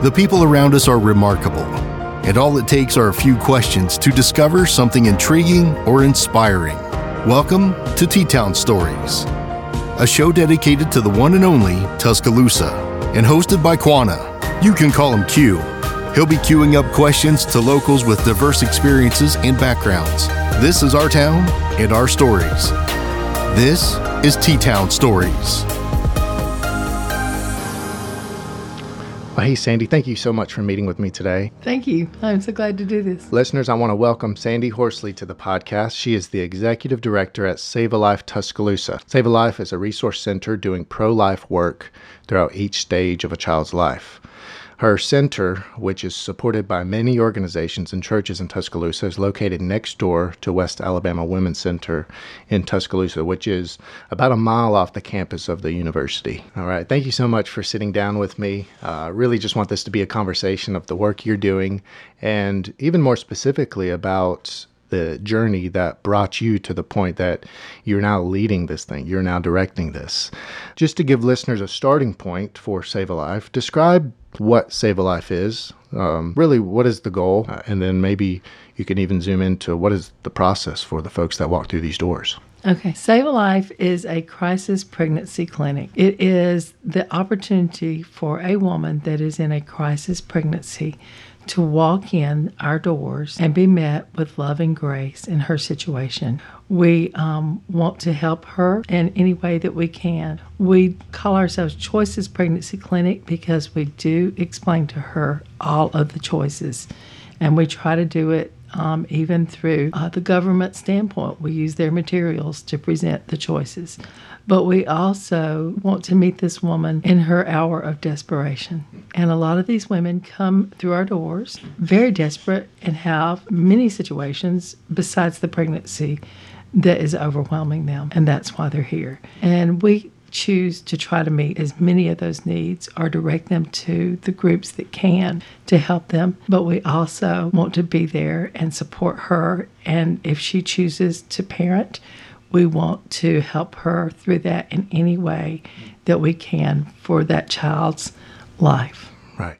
The people around us are remarkable, and all it takes are a few questions to discover something intriguing or inspiring. Welcome to T Town Stories, a show dedicated to the one and only Tuscaloosa, and hosted by Quana. You can call him Q. He'll be queuing up questions to locals with diverse experiences and backgrounds. This is our town and our stories. This is T Town Stories. Well, hey, Sandy, thank you so much for meeting with me today. Thank you. I'm so glad to do this. Listeners, I want to welcome Sandy Horsley to the podcast. She is the executive director at Save a Life Tuscaloosa. Save a Life is a resource center doing pro life work throughout each stage of a child's life. Her center, which is supported by many organizations and churches in Tuscaloosa, is located next door to West Alabama Women's Center in Tuscaloosa, which is about a mile off the campus of the university. All right. Thank you so much for sitting down with me. Uh, really just want this to be a conversation of the work you're doing and even more specifically about the journey that brought you to the point that you're now leading this thing, you're now directing this. Just to give listeners a starting point for Save a Life, describe what Save a Life is, um, really what is the goal, uh, and then maybe you can even zoom into what is the process for the folks that walk through these doors. Okay, Save a Life is a crisis pregnancy clinic. It is the opportunity for a woman that is in a crisis pregnancy to walk in our doors and be met with love and grace in her situation. We um, want to help her in any way that we can. We call ourselves Choices Pregnancy Clinic because we do explain to her all of the choices. And we try to do it um, even through uh, the government standpoint. We use their materials to present the choices. But we also want to meet this woman in her hour of desperation. And a lot of these women come through our doors very desperate and have many situations besides the pregnancy that is overwhelming them. And that's why they're here. And we choose to try to meet as many of those needs or direct them to the groups that can to help them. But we also want to be there and support her. And if she chooses to parent, we want to help her through that in any way that we can for that child's life. Right.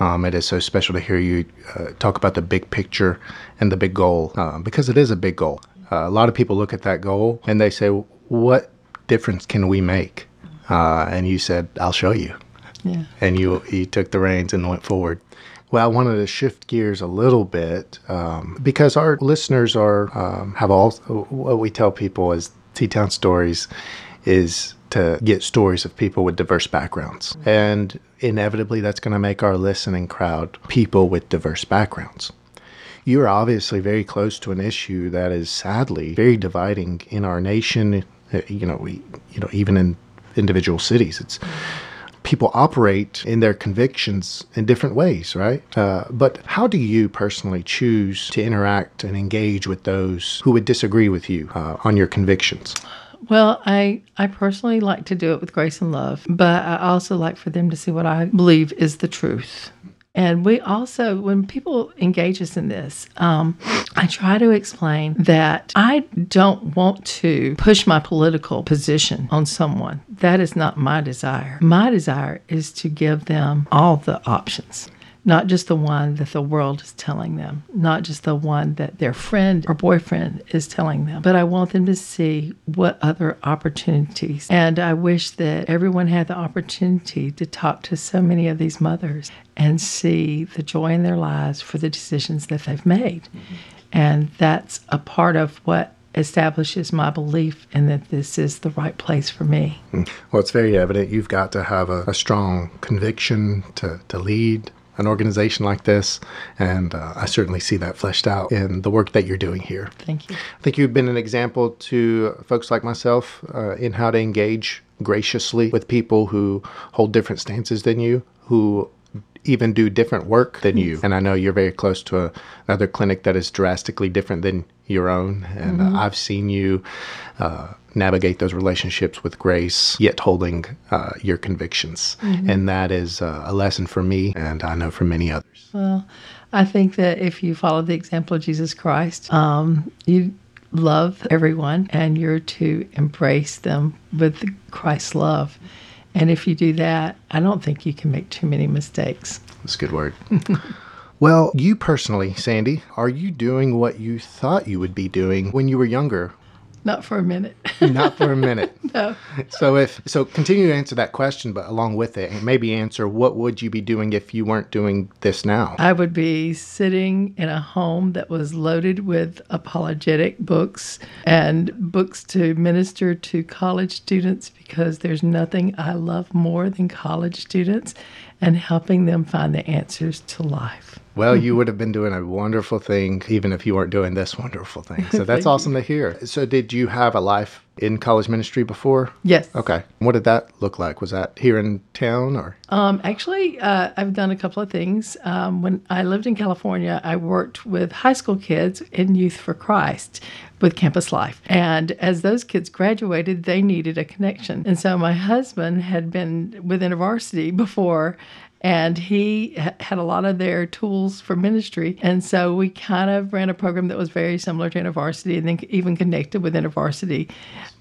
Um, it is so special to hear you uh, talk about the big picture and the big goal uh, because it is a big goal. Uh, a lot of people look at that goal and they say, What difference can we make? Uh, and you said, I'll show you. Yeah. And you, you took the reins and went forward. Well, I wanted to shift gears a little bit um, because our listeners are um, have all what we tell people is T Town Stories is to get stories of people with diverse backgrounds, and inevitably that's going to make our listening crowd people with diverse backgrounds. You're obviously very close to an issue that is sadly very dividing in our nation. Uh, You know, we, you know, even in individual cities, it's people operate in their convictions in different ways, right? Uh, but how do you personally choose to interact and engage with those who would disagree with you uh, on your convictions? Well, I, I personally like to do it with grace and love, but I also like for them to see what I believe is the truth. And we also, when people engage us in this, um, I try to explain that I don't want to push my political position on someone. That is not my desire. My desire is to give them all the options not just the one that the world is telling them, not just the one that their friend or boyfriend is telling them, but I want them to see what other opportunities. And I wish that everyone had the opportunity to talk to so many of these mothers and see the joy in their lives for the decisions that they've made. Mm-hmm. And that's a part of what establishes my belief in that this is the right place for me. Mm. Well, it's very evident you've got to have a, a strong conviction to, to lead an organization like this, and uh, I certainly see that fleshed out in the work that you're doing here. Thank you. I think you've been an example to folks like myself uh, in how to engage graciously with people who hold different stances than you, who even do different work than you. And I know you're very close to a, another clinic that is drastically different than your own. And uh, I've seen you uh, navigate those relationships with grace, yet holding uh, your convictions. And that is uh, a lesson for me, and I know for many others. Well, I think that if you follow the example of Jesus Christ, um, you love everyone and you're to embrace them with Christ's love. And if you do that, I don't think you can make too many mistakes. That's a good word. well, you personally, Sandy, are you doing what you thought you would be doing when you were younger? Not for a minute. Not for a minute. no. So if so continue to answer that question, but along with it, maybe answer what would you be doing if you weren't doing this now? I would be sitting in a home that was loaded with apologetic books and books to minister to college students because there's nothing I love more than college students and helping them find the answers to life. Well, you would have been doing a wonderful thing even if you weren't doing this wonderful thing. So that's awesome to hear. So, did you have a life in college ministry before? Yes. Okay. What did that look like? Was that here in town or? Um, actually, uh, I've done a couple of things. Um, when I lived in California, I worked with high school kids in Youth for Christ with Campus Life. And as those kids graduated, they needed a connection. And so my husband had been with InterVarsity before and he had a lot of their tools for ministry. And so we kind of ran a program that was very similar to InterVarsity and then even connected with InterVarsity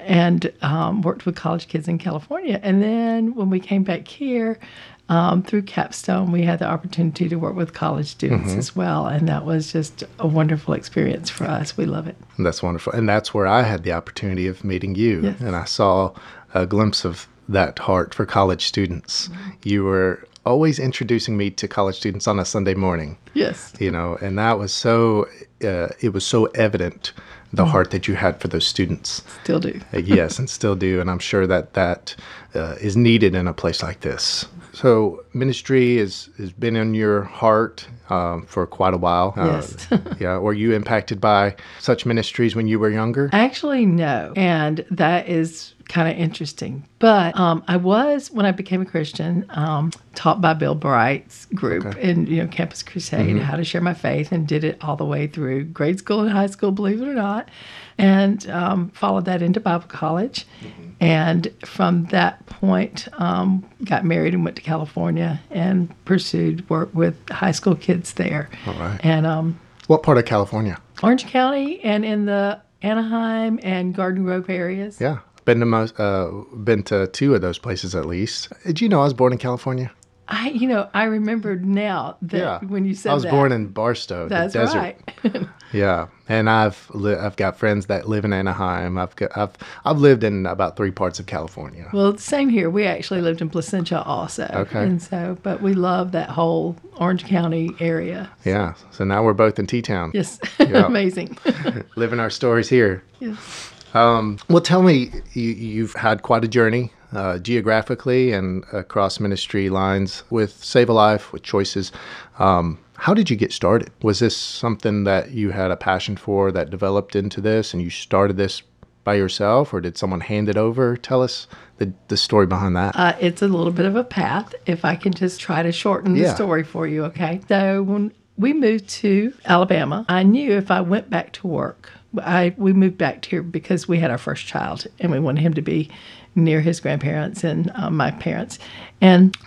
and um, worked with college kids in California. And then when we came back here, um, through Capstone, we had the opportunity to work with college students mm-hmm. as well. And that was just a wonderful experience for us. We love it. That's wonderful. And that's where I had the opportunity of meeting you. Yes. And I saw a glimpse of that heart for college students. Mm-hmm. You were always introducing me to college students on a Sunday morning. Yes. You know, and that was so, uh, it was so evident the mm. heart that you had for those students. Still do. uh, yes, and still do. And I'm sure that that uh, is needed in a place like this. So ministry is has been in your heart um, for quite a while. Uh, yes. yeah. Were you impacted by such ministries when you were younger? Actually, no. And that is kind of interesting. But um, I was when I became a Christian um, taught by Bill Bright's group okay. in you know Campus Crusade mm-hmm. how to share my faith, and did it all the way through grade school and high school, believe it or not, and um, followed that into Bible college. Mm-hmm. And from that point, um, got married and went to California and pursued work with high school kids there. All right. And um, what part of California? Orange County and in the Anaheim and Garden Grove areas. Yeah, been to most, uh, been to two of those places at least. Did you know I was born in California? I, you know, I remembered now that yeah. when you said I was that. born in Barstow, That's the desert. right. yeah, and I've li- I've got friends that live in Anaheim. I've got, I've I've lived in about three parts of California. Well, same here. We actually lived in Placentia also. Okay. And so, but we love that whole Orange County area. Yeah. So now we're both in T Town. Yes. Amazing. Living our stories here. Yes. Um, well, tell me, you, have had quite a journey uh, geographically and across ministry lines with Save a Life, with Choices. Um, how did you get started? Was this something that you had a passion for that developed into this and you started this by yourself or did someone hand it over? Tell us the, the story behind that. Uh, it's a little bit of a path, if I can just try to shorten the story for you, okay? So when we moved to Alabama, I knew if I went back to work, I we moved back here because we had our first child and we wanted him to be near his grandparents and um, my parents. And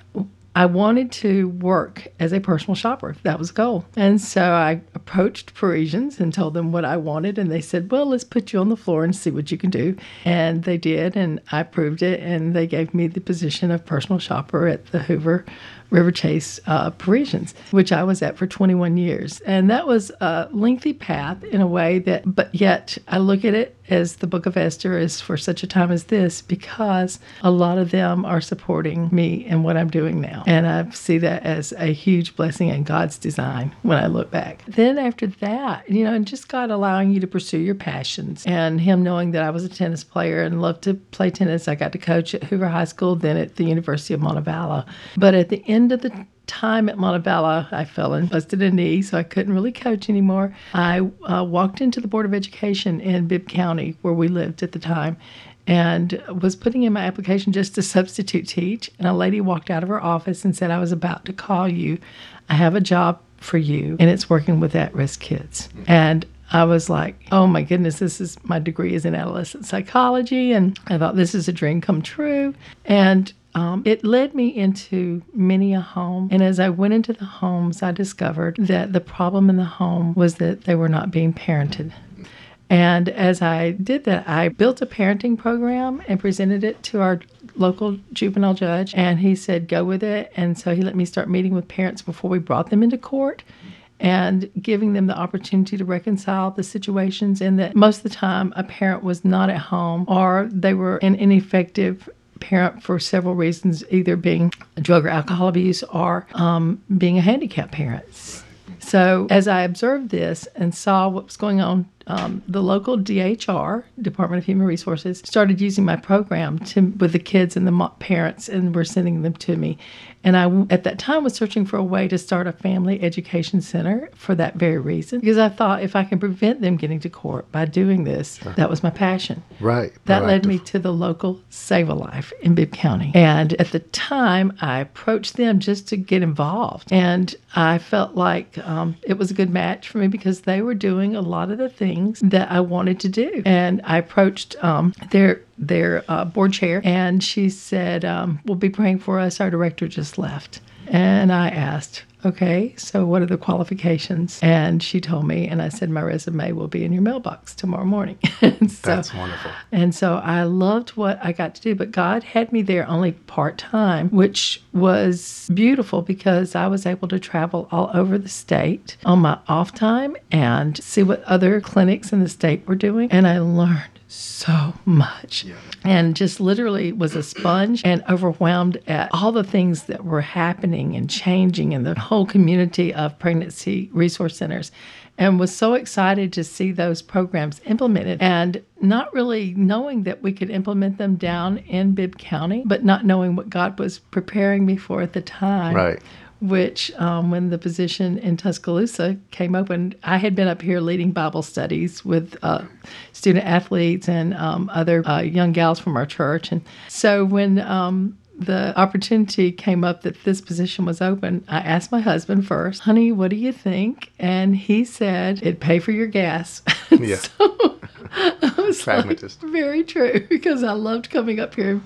I wanted to work as a personal shopper. That was the goal. And so I approached Parisians and told them what I wanted. And they said, well, let's put you on the floor and see what you can do. And they did. And I proved it. And they gave me the position of personal shopper at the Hoover Riverchase uh, Parisians, which I was at for 21 years. And that was a lengthy path in a way that, but yet I look at it as the book of Esther is for such a time as this because a lot of them are supporting me and what I'm doing now. And I see that as a huge blessing in God's design when I look back. Then after that, you know, and just God allowing you to pursue your passions and Him knowing that I was a tennis player and loved to play tennis. I got to coach at Hoover High School, then at the University of Montevallo. But at the end end of the time at Montevallo, I fell and busted a knee, so I couldn't really coach anymore. I uh, walked into the Board of Education in Bibb County, where we lived at the time, and was putting in my application just to substitute teach. And a lady walked out of her office and said, I was about to call you. I have a job for you, and it's working with at risk kids. And I was like, oh my goodness, this is my degree is in adolescent psychology. And I thought this is a dream come true. And um, it led me into many a home. And as I went into the homes, I discovered that the problem in the home was that they were not being parented. And as I did that, I built a parenting program and presented it to our local juvenile judge. And he said, go with it. And so he let me start meeting with parents before we brought them into court and giving them the opportunity to reconcile the situations. And that most of the time, a parent was not at home or they were an ineffective parent for several reasons, either being drug or alcohol abuse or um, being a handicapped parent. So, as I observed this and saw what was going on um, the local DHR, Department of Human Resources, started using my program to, with the kids and the parents, and were sending them to me. And I, at that time, was searching for a way to start a family education center for that very reason, because I thought if I can prevent them getting to court by doing this, sure. that was my passion. Right. That Proactive. led me to the local Save a Life in Bibb County. And at the time, I approached them just to get involved. And I felt like um, it was a good match for me because they were doing a lot of the things things that I wanted to do. And I approached um, their their uh, board chair, and she said, um, "We'll be praying for us. Our director just left." And I asked, okay, so what are the qualifications? And she told me, and I said, my resume will be in your mailbox tomorrow morning. so, That's wonderful. And so I loved what I got to do, but God had me there only part time, which was beautiful because I was able to travel all over the state on my off time and see what other clinics in the state were doing. And I learned so much yeah. and just literally was a sponge and overwhelmed at all the things that were happening and changing in the whole community of pregnancy resource centers and was so excited to see those programs implemented and not really knowing that we could implement them down in Bibb County, but not knowing what God was preparing me for at the time. Right which um, when the position in Tuscaloosa came open, I had been up here leading Bible studies with uh, student athletes and um, other uh, young gals from our church. And so when um, the opportunity came up that this position was open, I asked my husband first, honey, what do you think? And he said, it'd pay for your gas. Yeah. so I was Pragmatist. Like, very true, because I loved coming up here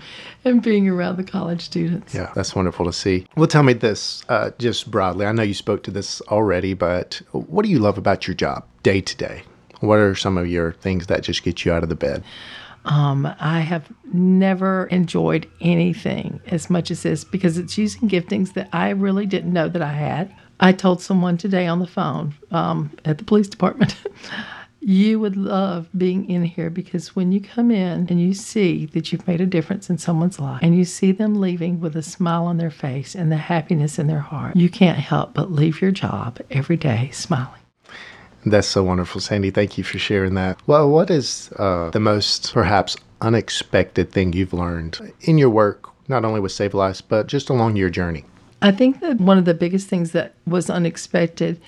and being around the college students. Yeah, that's wonderful to see. Well, tell me this uh, just broadly. I know you spoke to this already, but what do you love about your job day to day? What are some of your things that just get you out of the bed? Um, I have never enjoyed anything as much as this because it's using giftings that I really didn't know that I had. I told someone today on the phone um, at the police department. you would love being in here because when you come in and you see that you've made a difference in someone's life and you see them leaving with a smile on their face and the happiness in their heart, you can't help but leave your job every day smiling. That's so wonderful, Sandy. Thank you for sharing that. Well, what is uh, the most perhaps unexpected thing you've learned in your work, not only with Save Lives, but just along your journey? I think that one of the biggest things that was unexpected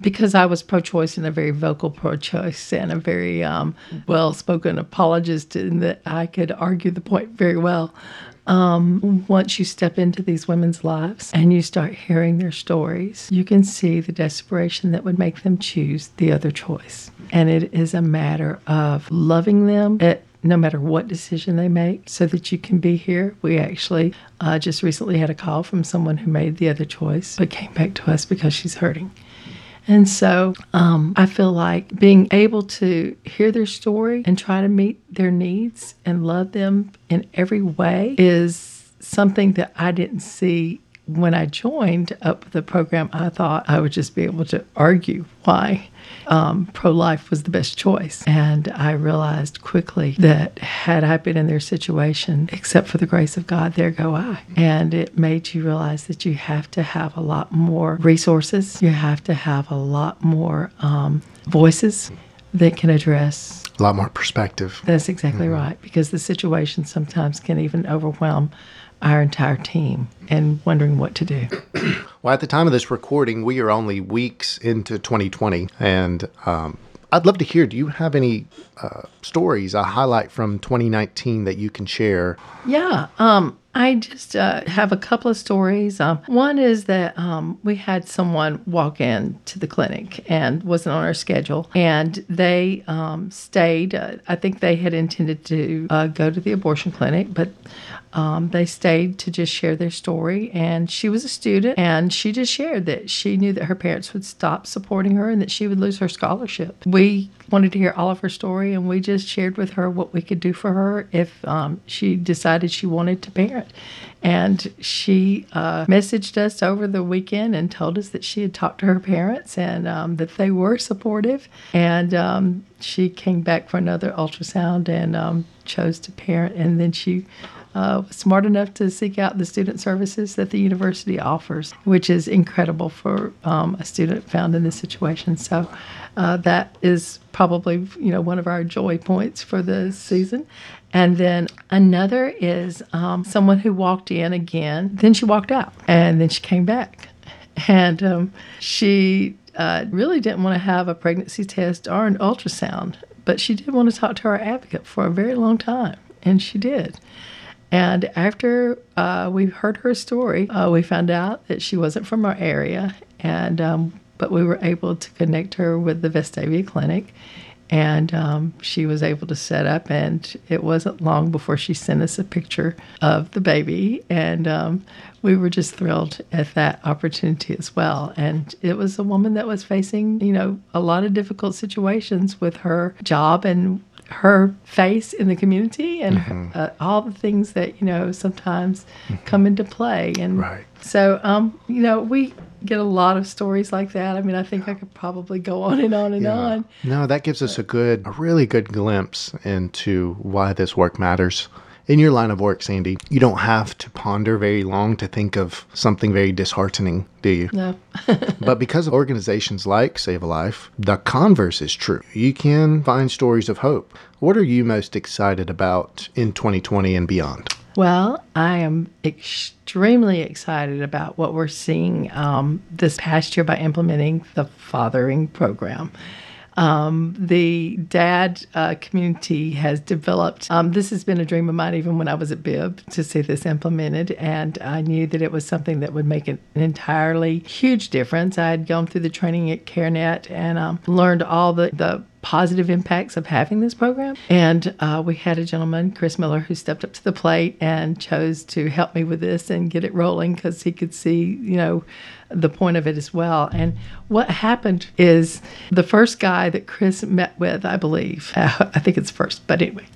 because I was pro choice and a very vocal pro choice and a very um, well spoken apologist, and that I could argue the point very well. Um, once you step into these women's lives and you start hearing their stories, you can see the desperation that would make them choose the other choice. And it is a matter of loving them at no matter what decision they make so that you can be here. We actually uh, just recently had a call from someone who made the other choice but came back to us because she's hurting. And so um, I feel like being able to hear their story and try to meet their needs and love them in every way is something that I didn't see when I joined up the program. I thought I would just be able to argue why um, pro life was the best choice. And I realized quickly that had I been in their situation, except for the grace of God, there go I. And it made you realize that you have to have a lot more resources, you have to have a lot more um, voices that can address a lot more perspective. That's exactly mm-hmm. right, because the situation sometimes can even overwhelm our entire team and wondering what to do. well, at the time of this recording, we are only weeks into 2020, and um, I'd love to hear. Do you have any uh, stories, a highlight from 2019 that you can share? Yeah. Um, I just uh, have a couple of stories. Um, one is that um, we had someone walk in to the clinic and wasn't on our schedule, and they um, stayed. Uh, I think they had intended to uh, go to the abortion clinic, but um, they stayed to just share their story. And she was a student, and she just shared that she knew that her parents would stop supporting her and that she would lose her scholarship. We wanted to hear all of her story, and we just shared with her what we could do for her if um, she decided she wanted to parent. And she uh, messaged us over the weekend and told us that she had talked to her parents and um, that they were supportive. And um, she came back for another ultrasound and um, chose to parent. And then she uh, smart enough to seek out the student services that the university offers, which is incredible for um, a student found in this situation. So uh, that is probably you know one of our joy points for the season. And then another is um, someone who walked in again, then she walked out, and then she came back, and um, she uh, really didn't want to have a pregnancy test or an ultrasound, but she did want to talk to our advocate for a very long time, and she did. And after uh, we heard her story, uh, we found out that she wasn't from our area, and um, but we were able to connect her with the Vestavia Clinic, and um, she was able to set up. And it wasn't long before she sent us a picture of the baby, and um, we were just thrilled at that opportunity as well. And it was a woman that was facing, you know, a lot of difficult situations with her job and her face in the community and mm-hmm. uh, all the things that you know sometimes mm-hmm. come into play and right. so um you know we get a lot of stories like that i mean i think i could probably go on and on and yeah. on no that gives us a good a really good glimpse into why this work matters in your line of work, Sandy, you don't have to ponder very long to think of something very disheartening, do you? No. but because of organizations like Save a Life, the converse is true. You can find stories of hope. What are you most excited about in 2020 and beyond? Well, I am extremely excited about what we're seeing um, this past year by implementing the fathering program. Um, the dad uh, community has developed. Um, this has been a dream of mine even when I was at Bibb to see this implemented, and I knew that it was something that would make an entirely huge difference. I had gone through the training at CareNet and um, learned all the the positive impacts of having this program. And uh, we had a gentleman, Chris Miller, who stepped up to the plate and chose to help me with this and get it rolling because he could see, you know, the point of it as well. And what happened is the first guy that Chris met with, I believe, I think it's first, but anyway,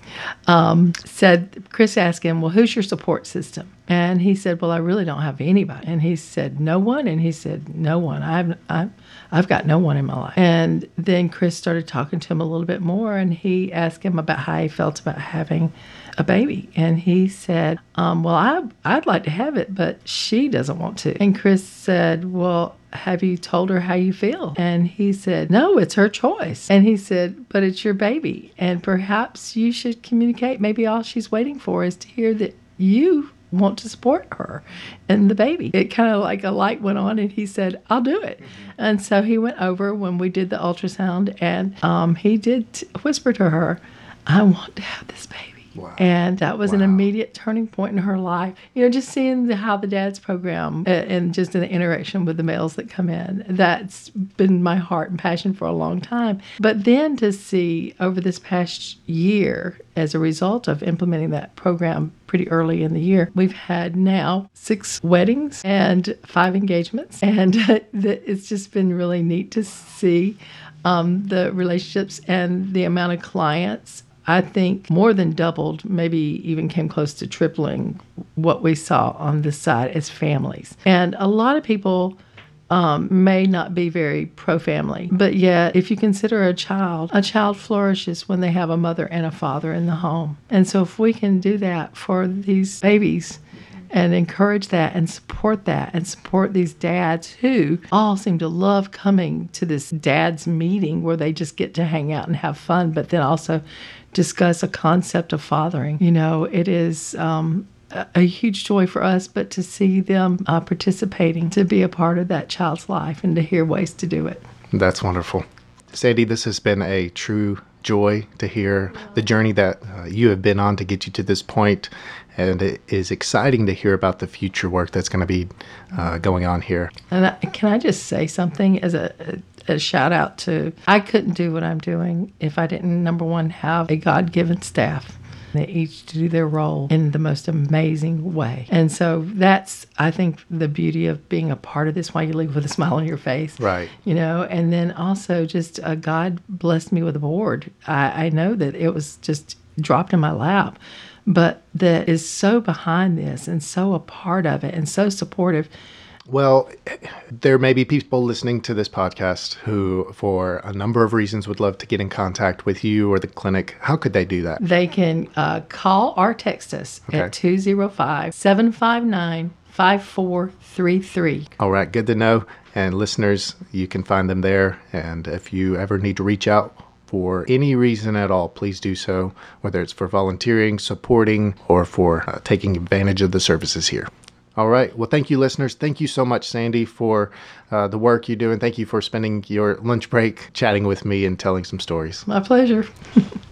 um, said, Chris asked him, Well, who's your support system? And he said, Well, I really don't have anybody. And he said, No one. And he said, No one. I've, I've, I've got no one in my life. And then Chris started talking to him a little bit more, and he asked him about how he felt about having a baby. And he said, um, Well, I, I'd like to have it, but she doesn't want to. And Chris said, Well, have you told her how you feel? And he said, No, it's her choice. And he said, But it's your baby. And perhaps you should communicate. Maybe all she's waiting for is to hear that you want to support her and the baby. It kind of like a light went on, and he said, I'll do it. Mm-hmm. And so he went over when we did the ultrasound, and um, he did whisper to her, I want to have this baby. Wow. And that was wow. an immediate turning point in her life. You know, just seeing the, how the dad's program uh, and just in the interaction with the males that come in, that's been my heart and passion for a long time. But then to see over this past year, as a result of implementing that program pretty early in the year, we've had now six weddings and five engagements. And it's just been really neat to see um, the relationships and the amount of clients I think more than doubled, maybe even came close to tripling what we saw on this side as families. And a lot of people um, may not be very pro family, but yet, if you consider a child, a child flourishes when they have a mother and a father in the home. And so, if we can do that for these babies, and encourage that and support that and support these dads who all seem to love coming to this dad's meeting where they just get to hang out and have fun, but then also discuss a concept of fathering. You know, it is um, a, huge joy for us, but to see them uh, participating, to be a part of that child's life, and to hear ways to do it. That's wonderful. Sandy, this has been a true joy to hear the journey that uh, you have been on to get you to this point, and it is exciting to hear about the future work that's going to be uh, going on here. And I, can I just say something as a, a shout out to I couldn't do what I'm doing if I didn't number one have a God given staff They each do their role in the most amazing way. And so that's, I think, the beauty of being a part of this, why you leave with a smile on your face. Right. You know, and then also just uh, God blessed me with a board. I, I know that it was just dropped in my lap, but that is so behind this and so a part of it and so supportive. Well, there may be people listening to this podcast who, for a number of reasons, would love to get in contact with you or the clinic. How could they do that? They can uh, call or text us Okay. at 205 759 5433. All right, good to know. And listeners, you can find them there. And if you ever need to reach out for any reason at all, please do so, whether it's for volunteering, supporting, or for uh, taking advantage of the services here. All right. Well, thank you, listeners. Thank you so much, Sandy, for uh, the work you do. And thank you for spending your lunch break chatting with me and telling some stories. My pleasure.